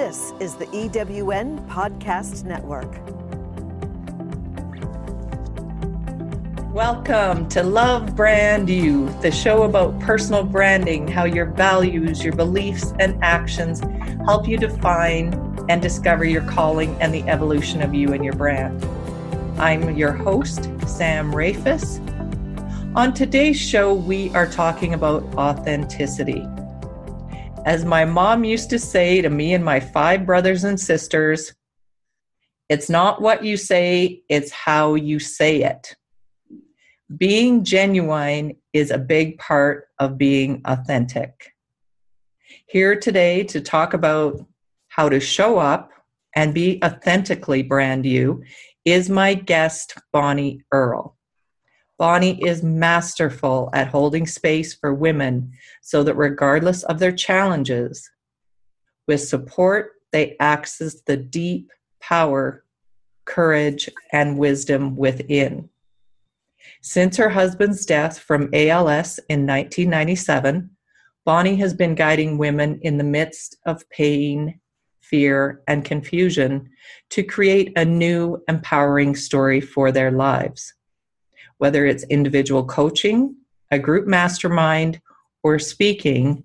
This is the EWN Podcast Network. Welcome to Love Brand You, the show about personal branding, how your values, your beliefs, and actions help you define and discover your calling and the evolution of you and your brand. I'm your host, Sam Rafis. On today's show, we are talking about authenticity. As my mom used to say to me and my five brothers and sisters, it's not what you say, it's how you say it. Being genuine is a big part of being authentic. Here today to talk about how to show up and be authentically brand you is my guest, Bonnie Earl. Bonnie is masterful at holding space for women so that regardless of their challenges, with support, they access the deep power, courage, and wisdom within. Since her husband's death from ALS in 1997, Bonnie has been guiding women in the midst of pain, fear, and confusion to create a new, empowering story for their lives whether it's individual coaching, a group mastermind, or speaking,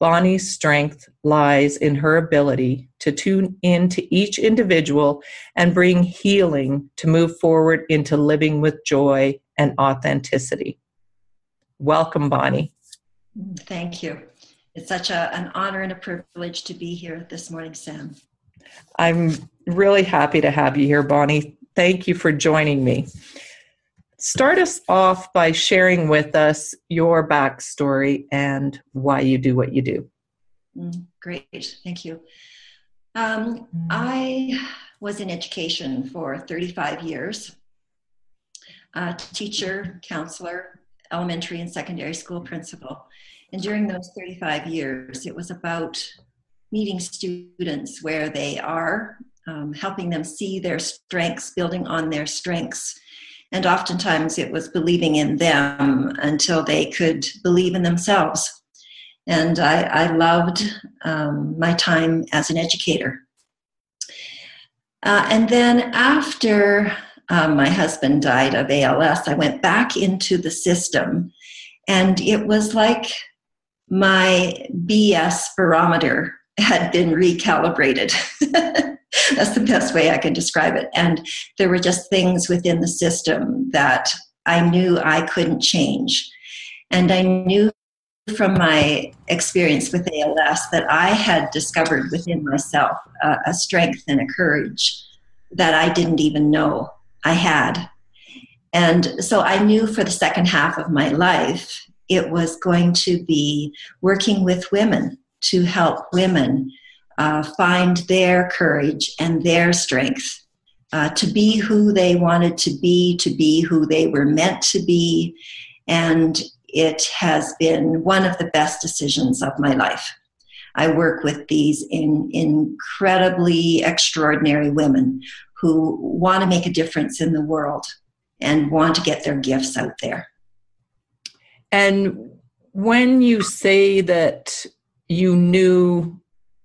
Bonnie's strength lies in her ability to tune in to each individual and bring healing to move forward into living with joy and authenticity. Welcome, Bonnie. Thank you. It's such a, an honor and a privilege to be here this morning, Sam. I'm really happy to have you here, Bonnie. Thank you for joining me start us off by sharing with us your backstory and why you do what you do. Mm, great, thank you. Um, I was in education for 35 years, teacher, counselor, elementary and secondary school principal. And during those 35 years, it was about meeting students where they are, um, helping them see their strengths, building on their strengths, and oftentimes it was believing in them until they could believe in themselves. And I, I loved um, my time as an educator. Uh, and then after um, my husband died of ALS, I went back into the system, and it was like my BS barometer had been recalibrated. That's the best way I can describe it. And there were just things within the system that I knew I couldn't change. And I knew from my experience with ALS that I had discovered within myself a strength and a courage that I didn't even know I had. And so I knew for the second half of my life, it was going to be working with women to help women uh, find their courage and their strength uh, to be who they wanted to be, to be who they were meant to be. And it has been one of the best decisions of my life. I work with these in, incredibly extraordinary women who want to make a difference in the world and want to get their gifts out there. And when you say that you knew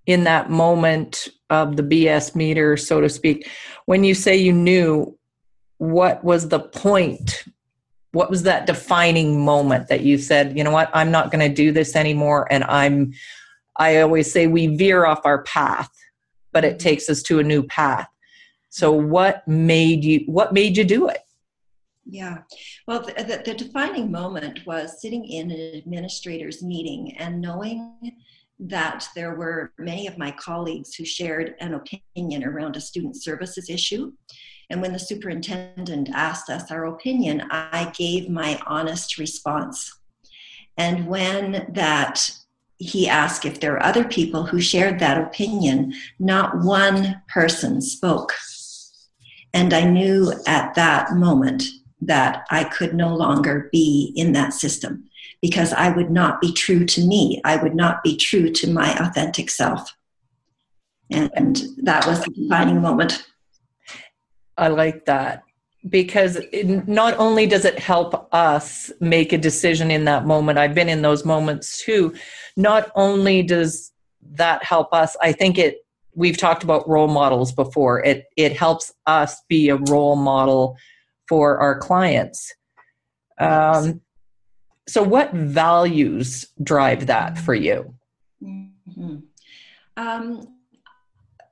in that moment of the BS meter, so to speak, when you say you knew, what was the point? What was that defining moment that you said, you know what, I'm not going to do this anymore? And I'm, I always say we veer off our path, but it takes us to a new path. So what made you, what made you do it? Yeah. Well, the, the, the, defining moment was sitting in an administrator's meeting and knowing that there were many of my colleagues who shared an opinion around a student services issue. And when the superintendent asked us our opinion, I gave my honest response. And when that he asked if there were other people who shared that opinion, not one person spoke. And I knew at that moment that I could no longer be in that system because I would not be true to me. I would not be true to my authentic self. And that was the defining moment. I like that because it, not only does it help us make a decision in that moment, I've been in those moments too. Not only does that help us, I think it we've talked about role models before. It it helps us be a role model for our clients. Um, so, what values drive that for you? Mm-hmm. Um,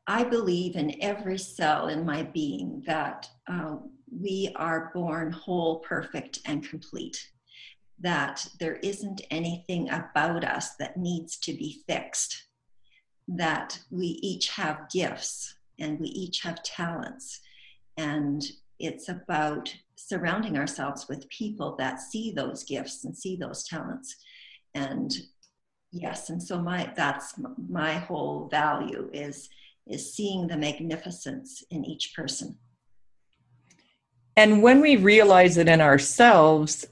I believe in every cell in my being that uh, we are born whole, perfect, and complete. That there isn't anything about us that needs to be fixed. That we each have gifts and we each have talents. And it's about surrounding ourselves with people that see those gifts and see those talents. And yes, and so my that's my whole value is is seeing the magnificence in each person. And when we realize it in ourselves,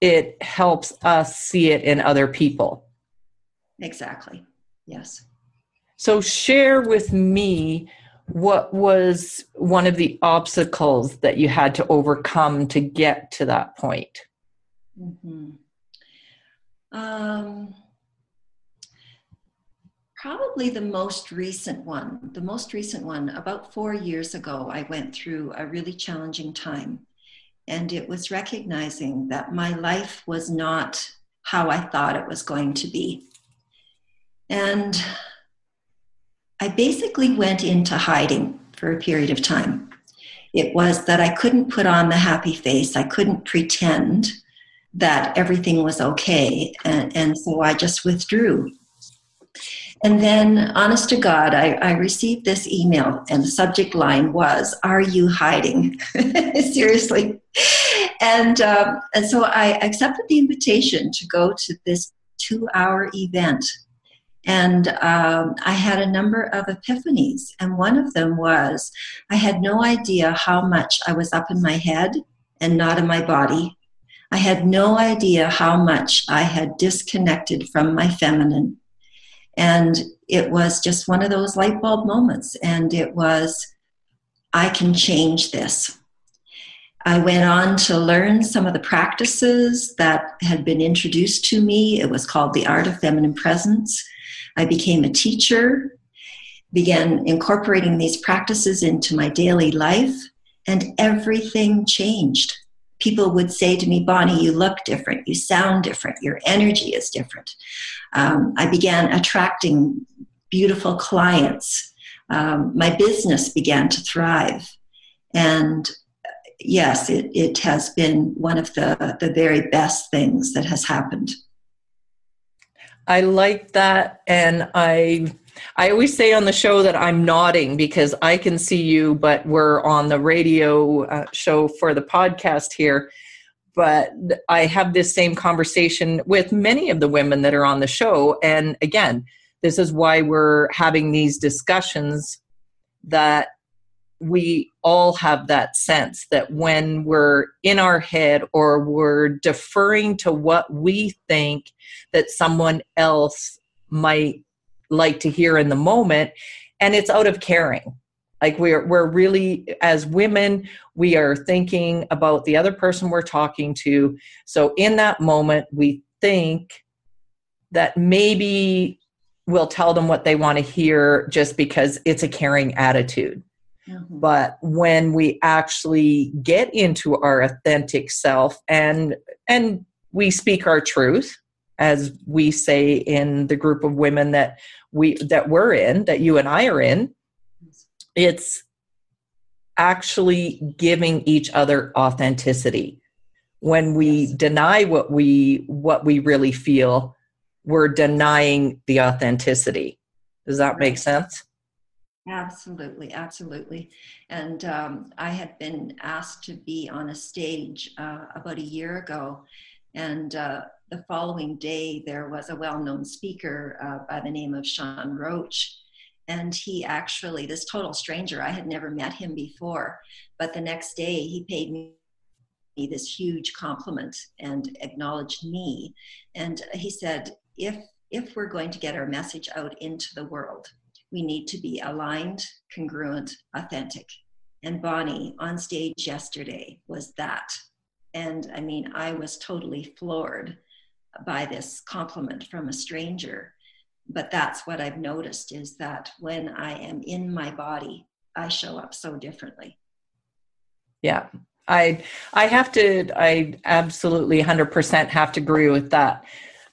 it helps us see it in other people. Exactly. Yes. So, share with me what was one of the obstacles that you had to overcome to get to that point? Mm-hmm. Um, probably the most recent one. The most recent one, about four years ago, I went through a really challenging time. And it was recognizing that my life was not how I thought it was going to be. And I basically went into hiding for a period of time. It was that I couldn't put on the happy face, I couldn't pretend that everything was okay. And, and so I just withdrew and then, honest to God, I, I, received this email, and the subject line was, Are you hiding? Seriously. And, um, and so I accepted the invitation to go to this two hour event. And um, I had a number of epiphanies. And one of them was I had no idea how much I was up in my head and not in my body. I had no idea how much I had disconnected from my feminine and it was just one of those light bulb moments. And it was, I can change this. I went on to learn some of the practices that had been introduced to me. It was called the Art of Feminine Presence. I became a teacher, began incorporating these practices into my daily life, and everything changed people would say to me, Bonnie, you look different, you sound different, your energy is different. Um, I began attracting beautiful clients. Um, my business began to thrive. And yes, it, it has been one of the, the very best things that has happened. I like that. And I I always say on the show that I'm nodding because I can see you, but we're on the radio uh, show for the podcast here. But I have this same conversation with many of the women that are on the show. And again, this is why we're having these discussions that we all have that sense that when we're in our head or we're deferring to what we think that someone else might like to hear in the moment and it's out of caring. Like we're we're really as women we are thinking about the other person we're talking to. So in that moment we think that maybe we'll tell them what they want to hear just because it's a caring attitude mm-hmm. but when we actually get into our authentic self and and we speak our truth as we say in the group of women that we that we're in that you and I are in it's actually giving each other authenticity when we yes. deny what we what we really feel we're denying the authenticity does that make sense absolutely absolutely and um, i had been asked to be on a stage uh, about a year ago and uh, the following day, there was a well known speaker uh, by the name of Sean Roach. And he actually, this total stranger, I had never met him before, but the next day he paid me this huge compliment and acknowledged me. And he said, if, if we're going to get our message out into the world, we need to be aligned, congruent, authentic. And Bonnie on stage yesterday was that. And I mean, I was totally floored by this compliment from a stranger. but that's what I've noticed is that when I am in my body, I show up so differently. Yeah. I I have to I absolutely 100% have to agree with that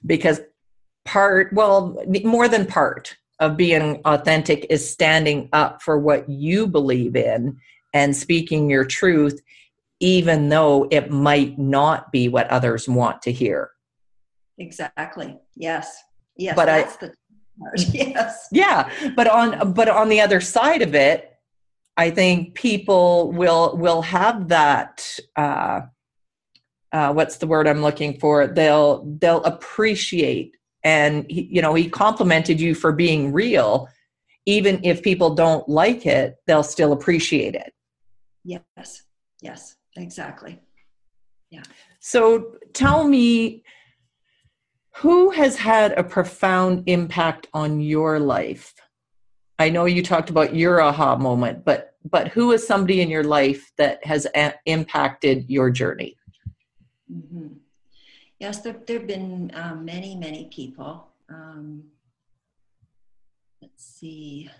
because part well more than part of being authentic is standing up for what you believe in and speaking your truth even though it might not be what others want to hear. Exactly. Yes. Yes. But that's I, the part. Yes. Yeah, but on but on the other side of it, I think people will will have that. Uh, uh, what's the word I'm looking for? They'll they'll appreciate, and he, you know, he complimented you for being real. Even if people don't like it, they'll still appreciate it. Yes. Yes. Exactly. Yeah. So tell me who has had a profound impact on your life? I know you talked about your aha moment, but but who is somebody in your life that has a- impacted your journey? Mm-hmm. Yes, there there have been um, many, many people. Um, let's see.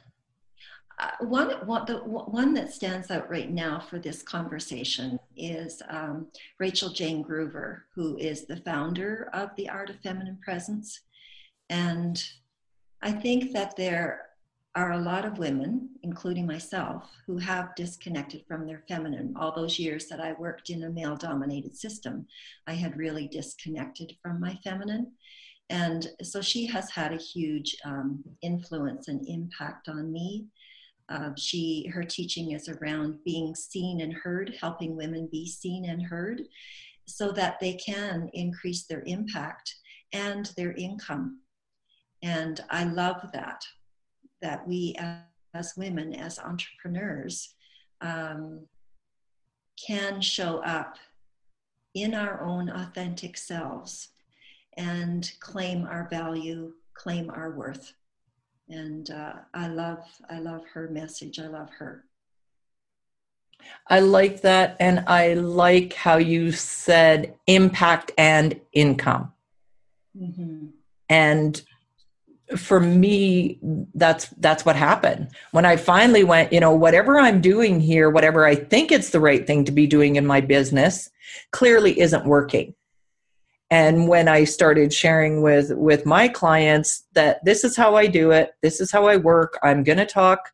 Uh, one, one, the one that stands out right now for this conversation is um, Rachael Jayne Groover, who is the founder of the Art of Feminine Presence. And I think that there are a lot of women, including myself, who have disconnected from their feminine. All those years that I worked in a male dominated system, I had really disconnected from my feminine. And so she has had a huge um, influence and impact on me uh, she her teaching is around being seen and heard, helping women be seen and heard, so that they can increase their impact and their income. And I love that that we as women, as entrepreneurs, um, can show up in our own authentic selves and claim our value, claim our worth and uh, I love I love her message. I love her. I like that, and I like how you said impact and income. Mm-hmm. And for me, that's that's what happened when I finally went. You know, whatever I'm doing here, whatever I think it's the right thing to be doing in my business, clearly isn't working and when i started sharing with with my clients that this is how i do it this is how i work i'm going to talk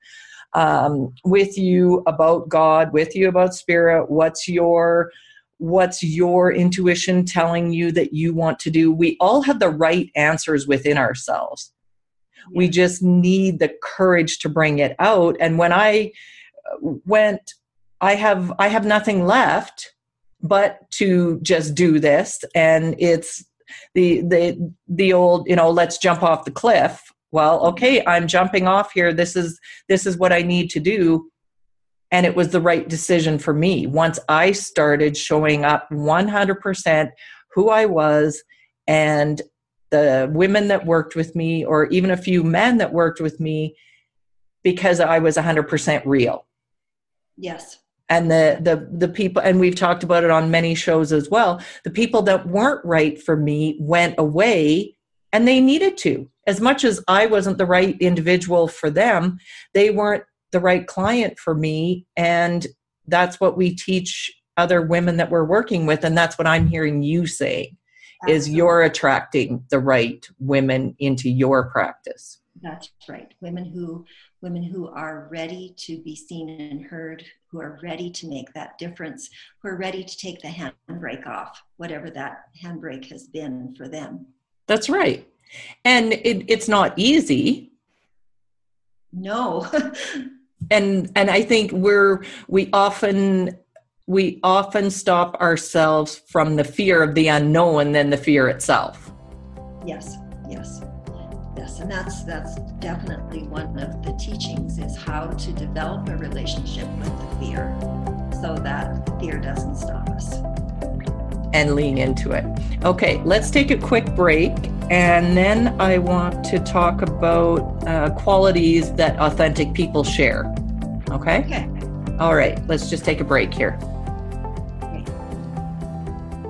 um, with you about god with you about spirit what's your what's your intuition telling you that you want to do we all have the right answers within ourselves. We just need the courage to bring it out. And when i uh, went i have i have nothing left but to just do this. And it's the the the old you know let's jump off the cliff. Well okay i'm jumping off here. This is this is what i need to do. And it was the right decision for me. Once i started showing up 100% who i was and the women that worked with me or even a few men that worked with me because i was 100% real. Yes. And the the the people and we've talked about it on many shows as well the people that weren't right for me went away and they needed to. As much as i wasn't the right individual for them they weren't the right client for me and that's what we teach other women that we're working with and that's what i'm hearing you say is you're attracting the right women into your practice that's right women who women who are ready to be seen and heard, who are ready to make that difference, who are ready to take the handbrake off, whatever that handbrake has been for them. That's right. And it, it's not easy. No. and and I think we're we often we often stop ourselves from the fear of the unknown than the fear itself. Yes, yes yes. and that's that's definitely one of the teachings is how to develop a relationship with the fear so that the fear doesn't stop us and lean into it okay let's take a quick break and then i want to talk about uh, qualities that authentic people share okay okay all right let's just take a break here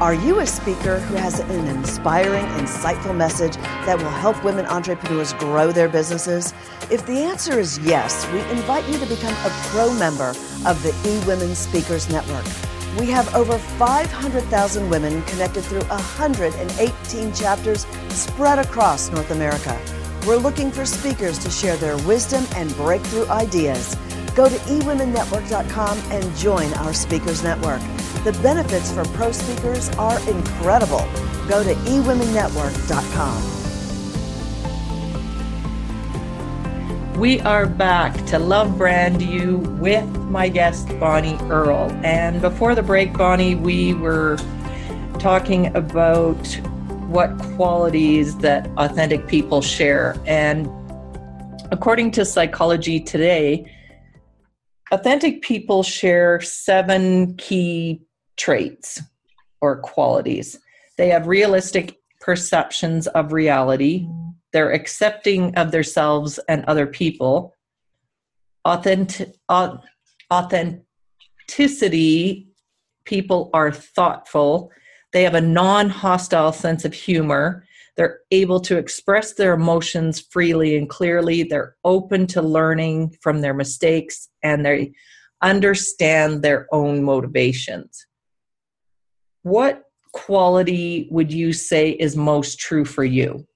Are you a speaker who has an inspiring, insightful message that will help women entrepreneurs grow their businesses? If the answer is yes, we invite you to become a pro member of the eWomen Speakers Network. We have over 500,000 women connected through 118 chapters spread across North America. We're looking for speakers to share their wisdom and breakthrough ideas. Go to eWomenNetwork.com and join our Speakers Network. The benefits for pro speakers are incredible. Go to eWomenNetwork.com. We are back to Love Brand You with my guest, Bonnie Earl. And before the break, Bonnie, we were talking about what qualities that authentic people share. And according to Psychology Today, authentic people share seven key traits or qualities. They have realistic perceptions of reality. They're accepting of themselves and other people. Authentic, authenticity, people are thoughtful. They have a non hostile sense of humor. They're able to express their emotions freely and clearly. They're open to learning from their mistakes and they understand their own motivations what quality would you say is most true for you?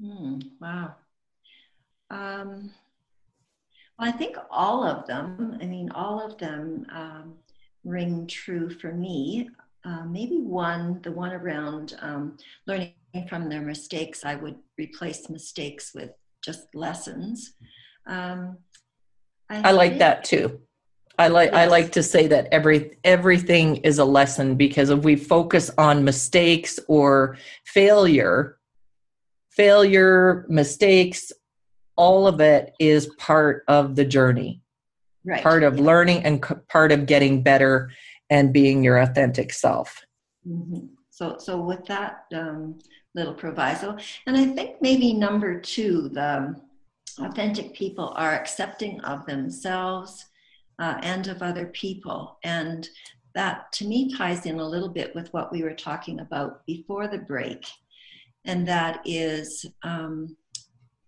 Hmm, wow. Um, well, I think all of them, I mean, all of them um, ring true for me. Uh, maybe one, the one around um, learning from their mistakes, I would replace mistakes with just lessons. Um, I, I like that too. I like yes. I like to say that every everything is a lesson because if we focus on mistakes or failure, failure, mistakes, all of it is part of the journey. Right. Part of learning and part of getting better and being your authentic self. Mm-hmm. So so with that um, little proviso, and I think maybe number two, the authentic people are accepting of themselves uh, and of other people. And that to me ties in a little bit with what we were talking about before the break. And that is um,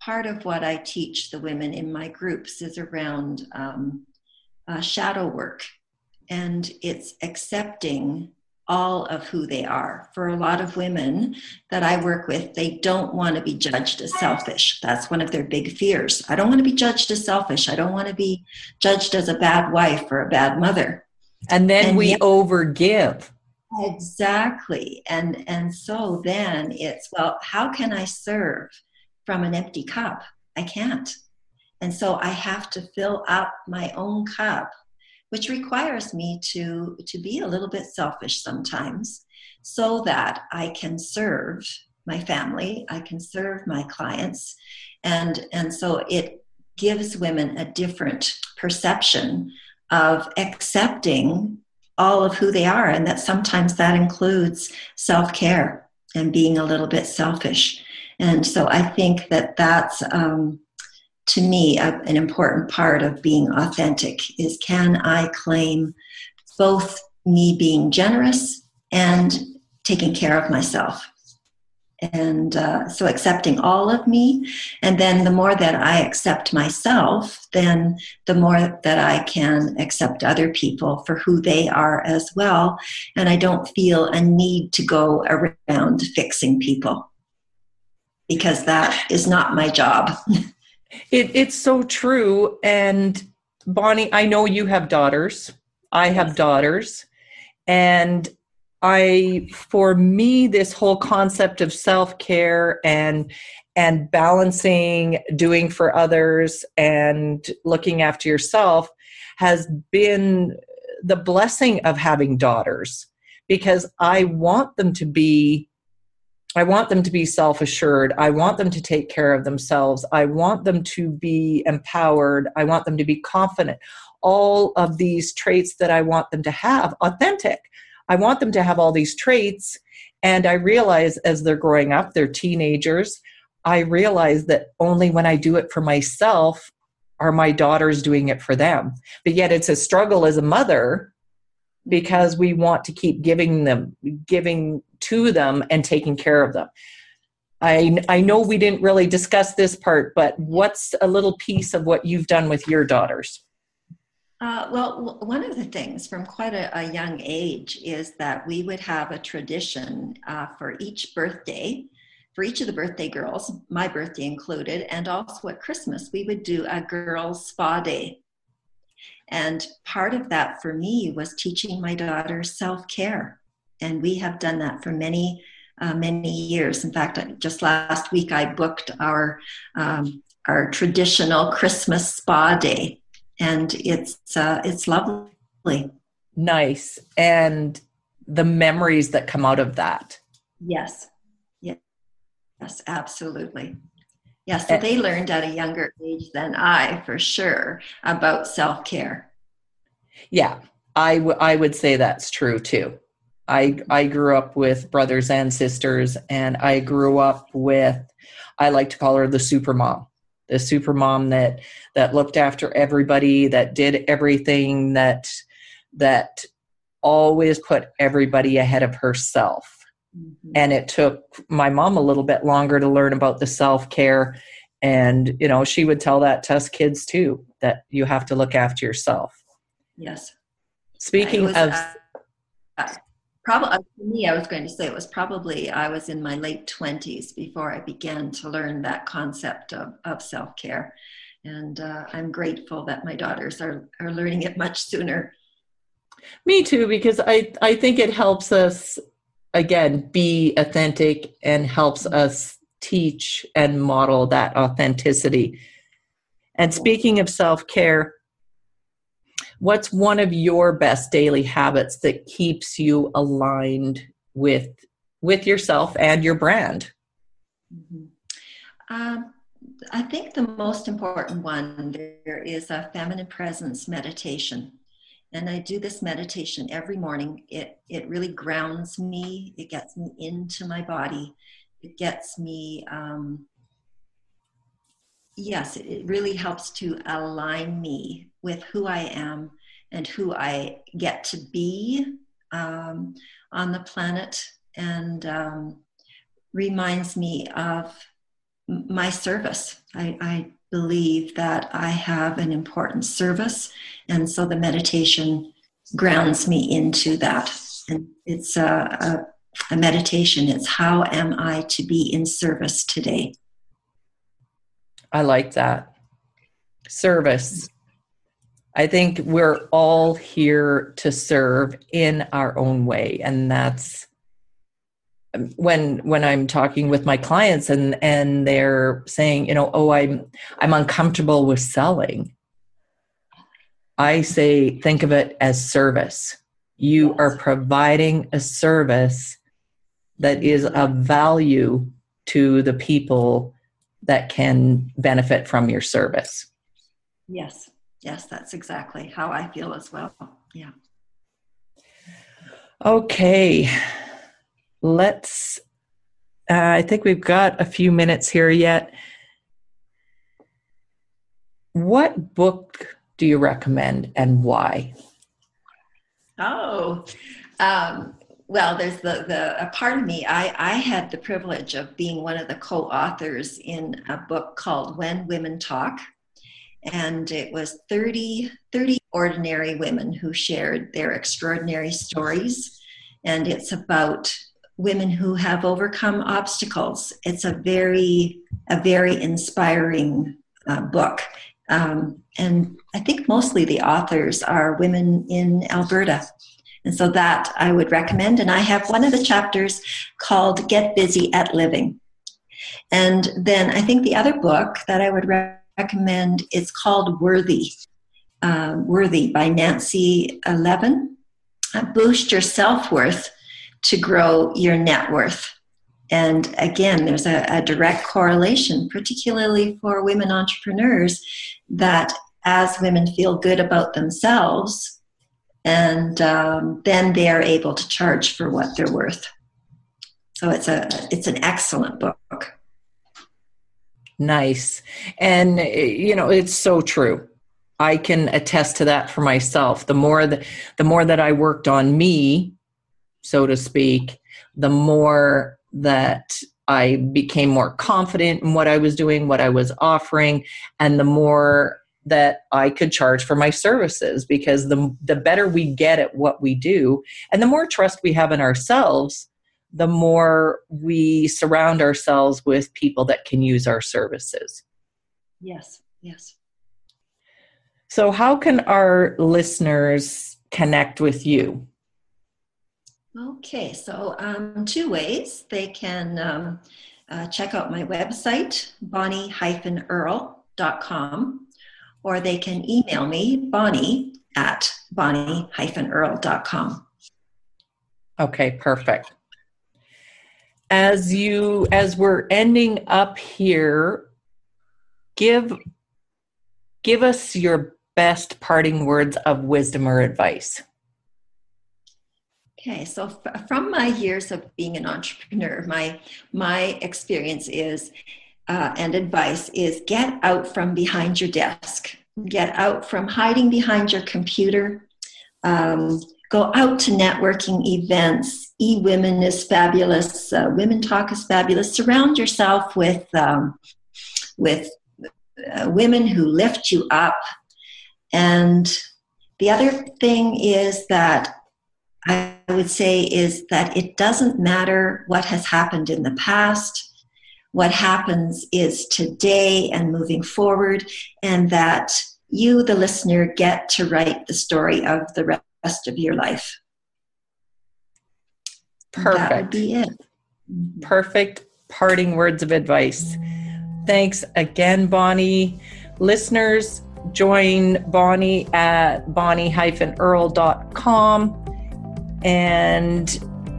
part of what I teach the women in my groups is around um, uh, shadow work. And it's accepting all of who they are. For a lot of women that I work with, they don't want to be judged as selfish. That's one of their big fears. I don't want to be judged as selfish. I don't want to be judged as a bad wife or a bad mother. And then and we yet, overgive. Exactly. And and so then it's well, how can I serve from an empty cup? I can't. And so I have to fill up my own cup which requires me to to be a little bit selfish sometimes so that I can serve my family, I can serve my clients. And and so it gives women a different perception of accepting all of who they are. And that sometimes that includes self-care and being a little bit selfish. And so i think that that's um, to me a, an important part of being authentic is can i claim both me being generous and taking care of myself? And uh, so accepting all of me. And then the more that i accept myself then the more that i can accept other people for who they are as well. And i don't feel a need to go around fixing people because that is not my job It, it's so true. And Bonnie, I know you have daughters. I have daughters. And I, for me, this whole concept of self care and and balancing doing for others and looking after yourself has been the blessing of having daughters because I want them to be I want them to be self assured. I want them to take care of themselves. I want them to be empowered. I want them to be confident. All of these traits that I want them to have, authentic. I want them to have all these traits. And I realize as they're growing up, they're teenagers, I realize that only when I do it for myself are my daughters doing it for them. But yet it's a struggle as a mother because we want to keep giving them giving to them and taking care of them i i know we didn't really discuss this part but what's a little piece of what you've done with your daughters uh, well, one of the things from quite a, a, young age is that we would have a tradition uh, for each birthday, for each of the birthday girls, my birthday included, and also at Christmas, we would do a girls' spa day. And part of that for me was teaching my daughter self care. And we have done that for many, uh, many years. In fact, just last week I booked our, um, our traditional Christmas spa day. And it's, uh, it's lovely. Nice. And the memories that come out of that. Yes. Yes. Yes, absolutely. Yeah, so they learned at a younger age than I, for sure, about self care. Yeah, I, w- I would say that's true too. I, I grew up with brothers and sisters, and I grew up with, I like to call her the super mom, the super mom that that looked after everybody, that did everything, that that always put everybody ahead of herself Mm-hmm. And it took my mom a little bit longer to learn about the self care. And, you know, she would tell that to us kids too, that you have to look after yourself. Yes. Speaking was, of. Uh, probably uh, for me, I was going to say it was probably I was in my late 20s before I began to learn that concept of, of self care. And uh, I'm grateful that my daughters are, are learning it much sooner. Me too, because I, I think it helps us again be authentic and helps us teach and model that authenticity. And speaking of self-care what's one of your best daily habits that keeps you aligned with with yourself and your brand? Mm-hmm. um, i think the most important one there is a feminine presence meditation and I do this meditation every morning. It it really grounds me. It gets me into my body. It gets me. Um, yes, it, really helps to align me with who I am and who I get to be um, on the planet, and um, reminds me of my service. I, I believe that I have an important service, and so the meditation grounds me into that. And it's a, a, a meditation. It's how am I to be in service today? I like that. Service. I think we're all here to serve in our own way, and that's when when i'm talking with my clients and and they're saying you know oh i'm i'm uncomfortable with selling. I say think of it as service. You are providing a service that is of value to the people that can benefit from your service. Yes. Yes that's exactly how i feel as well. Yeah. Okay let's uh, i think we've got a few minutes here yet. What book do you recommend and why? Oh um, well there's the, the a part of me I, I had the privilege of being one of the co-authors in a book called when women talk. And it was 30 30 ordinary women who shared their extraordinary stories. And it's about women who have overcome obstacles. It's a very, a very inspiring uh, book. Um, and I think mostly the authors are women in Alberta. And so that I would recommend. And I have one of the chapters called Get Busy at Living. And then I think the other book that I would re- recommend is called Worthy. uh, Worthy by Nancy Levin. Uh, boost your self worth to grow your net worth. And again, there's a, a, direct correlation, particularly for women entrepreneurs, that as women feel good about themselves, and um, then they are able to charge for what they're worth. So it's a it's an excellent book. Nice, and you know it's so true. I can attest to that for myself. The more that the more that I worked on me, so to speak, the more that I became more confident in what I was doing, what I was offering, and the more that I could charge for my services because the the better we get at what we do and the more trust we have in ourselves, the more we surround ourselves with people that can use our services. Yes, yes. So how can our listeners connect with you? Okay, so um, two ways. They can um, uh, check out my website, bonnie-earl.com, or they can email me, bonnie at bonnie-earl.com. Okay, perfect. As you as we're ending up here, give give us your best parting words of wisdom or advice. Okay, so f- from my years of being an entrepreneur, my my experience is uh, and advice is get out from behind your desk, get out from hiding behind your computer, um, go out to networking events. E Women is fabulous. Uh, Women Talk is fabulous. Surround yourself with um, with uh, women who lift you up. And the other thing is that I would say is that it doesn't matter what has happened in the past. What happens is today and moving forward, and that you, the listener, get to write the story of the rest of your life. Perfect. That would be it. Mm-hmm. Perfect parting words of advice. Thanks again, Bonnie. Listeners, join Bonnie at bonnie-earl.com and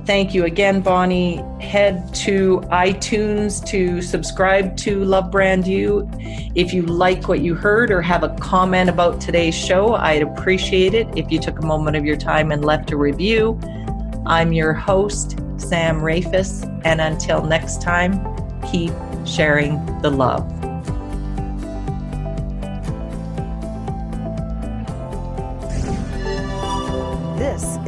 thank you again, Bonnie. Head to iTunes to subscribe to Love Brand You. If you like what you heard or have a comment about today's show, I'd appreciate it if you took a moment of your time and left a review. I'm your host, Sam Rafis, and until next time, keep sharing the love.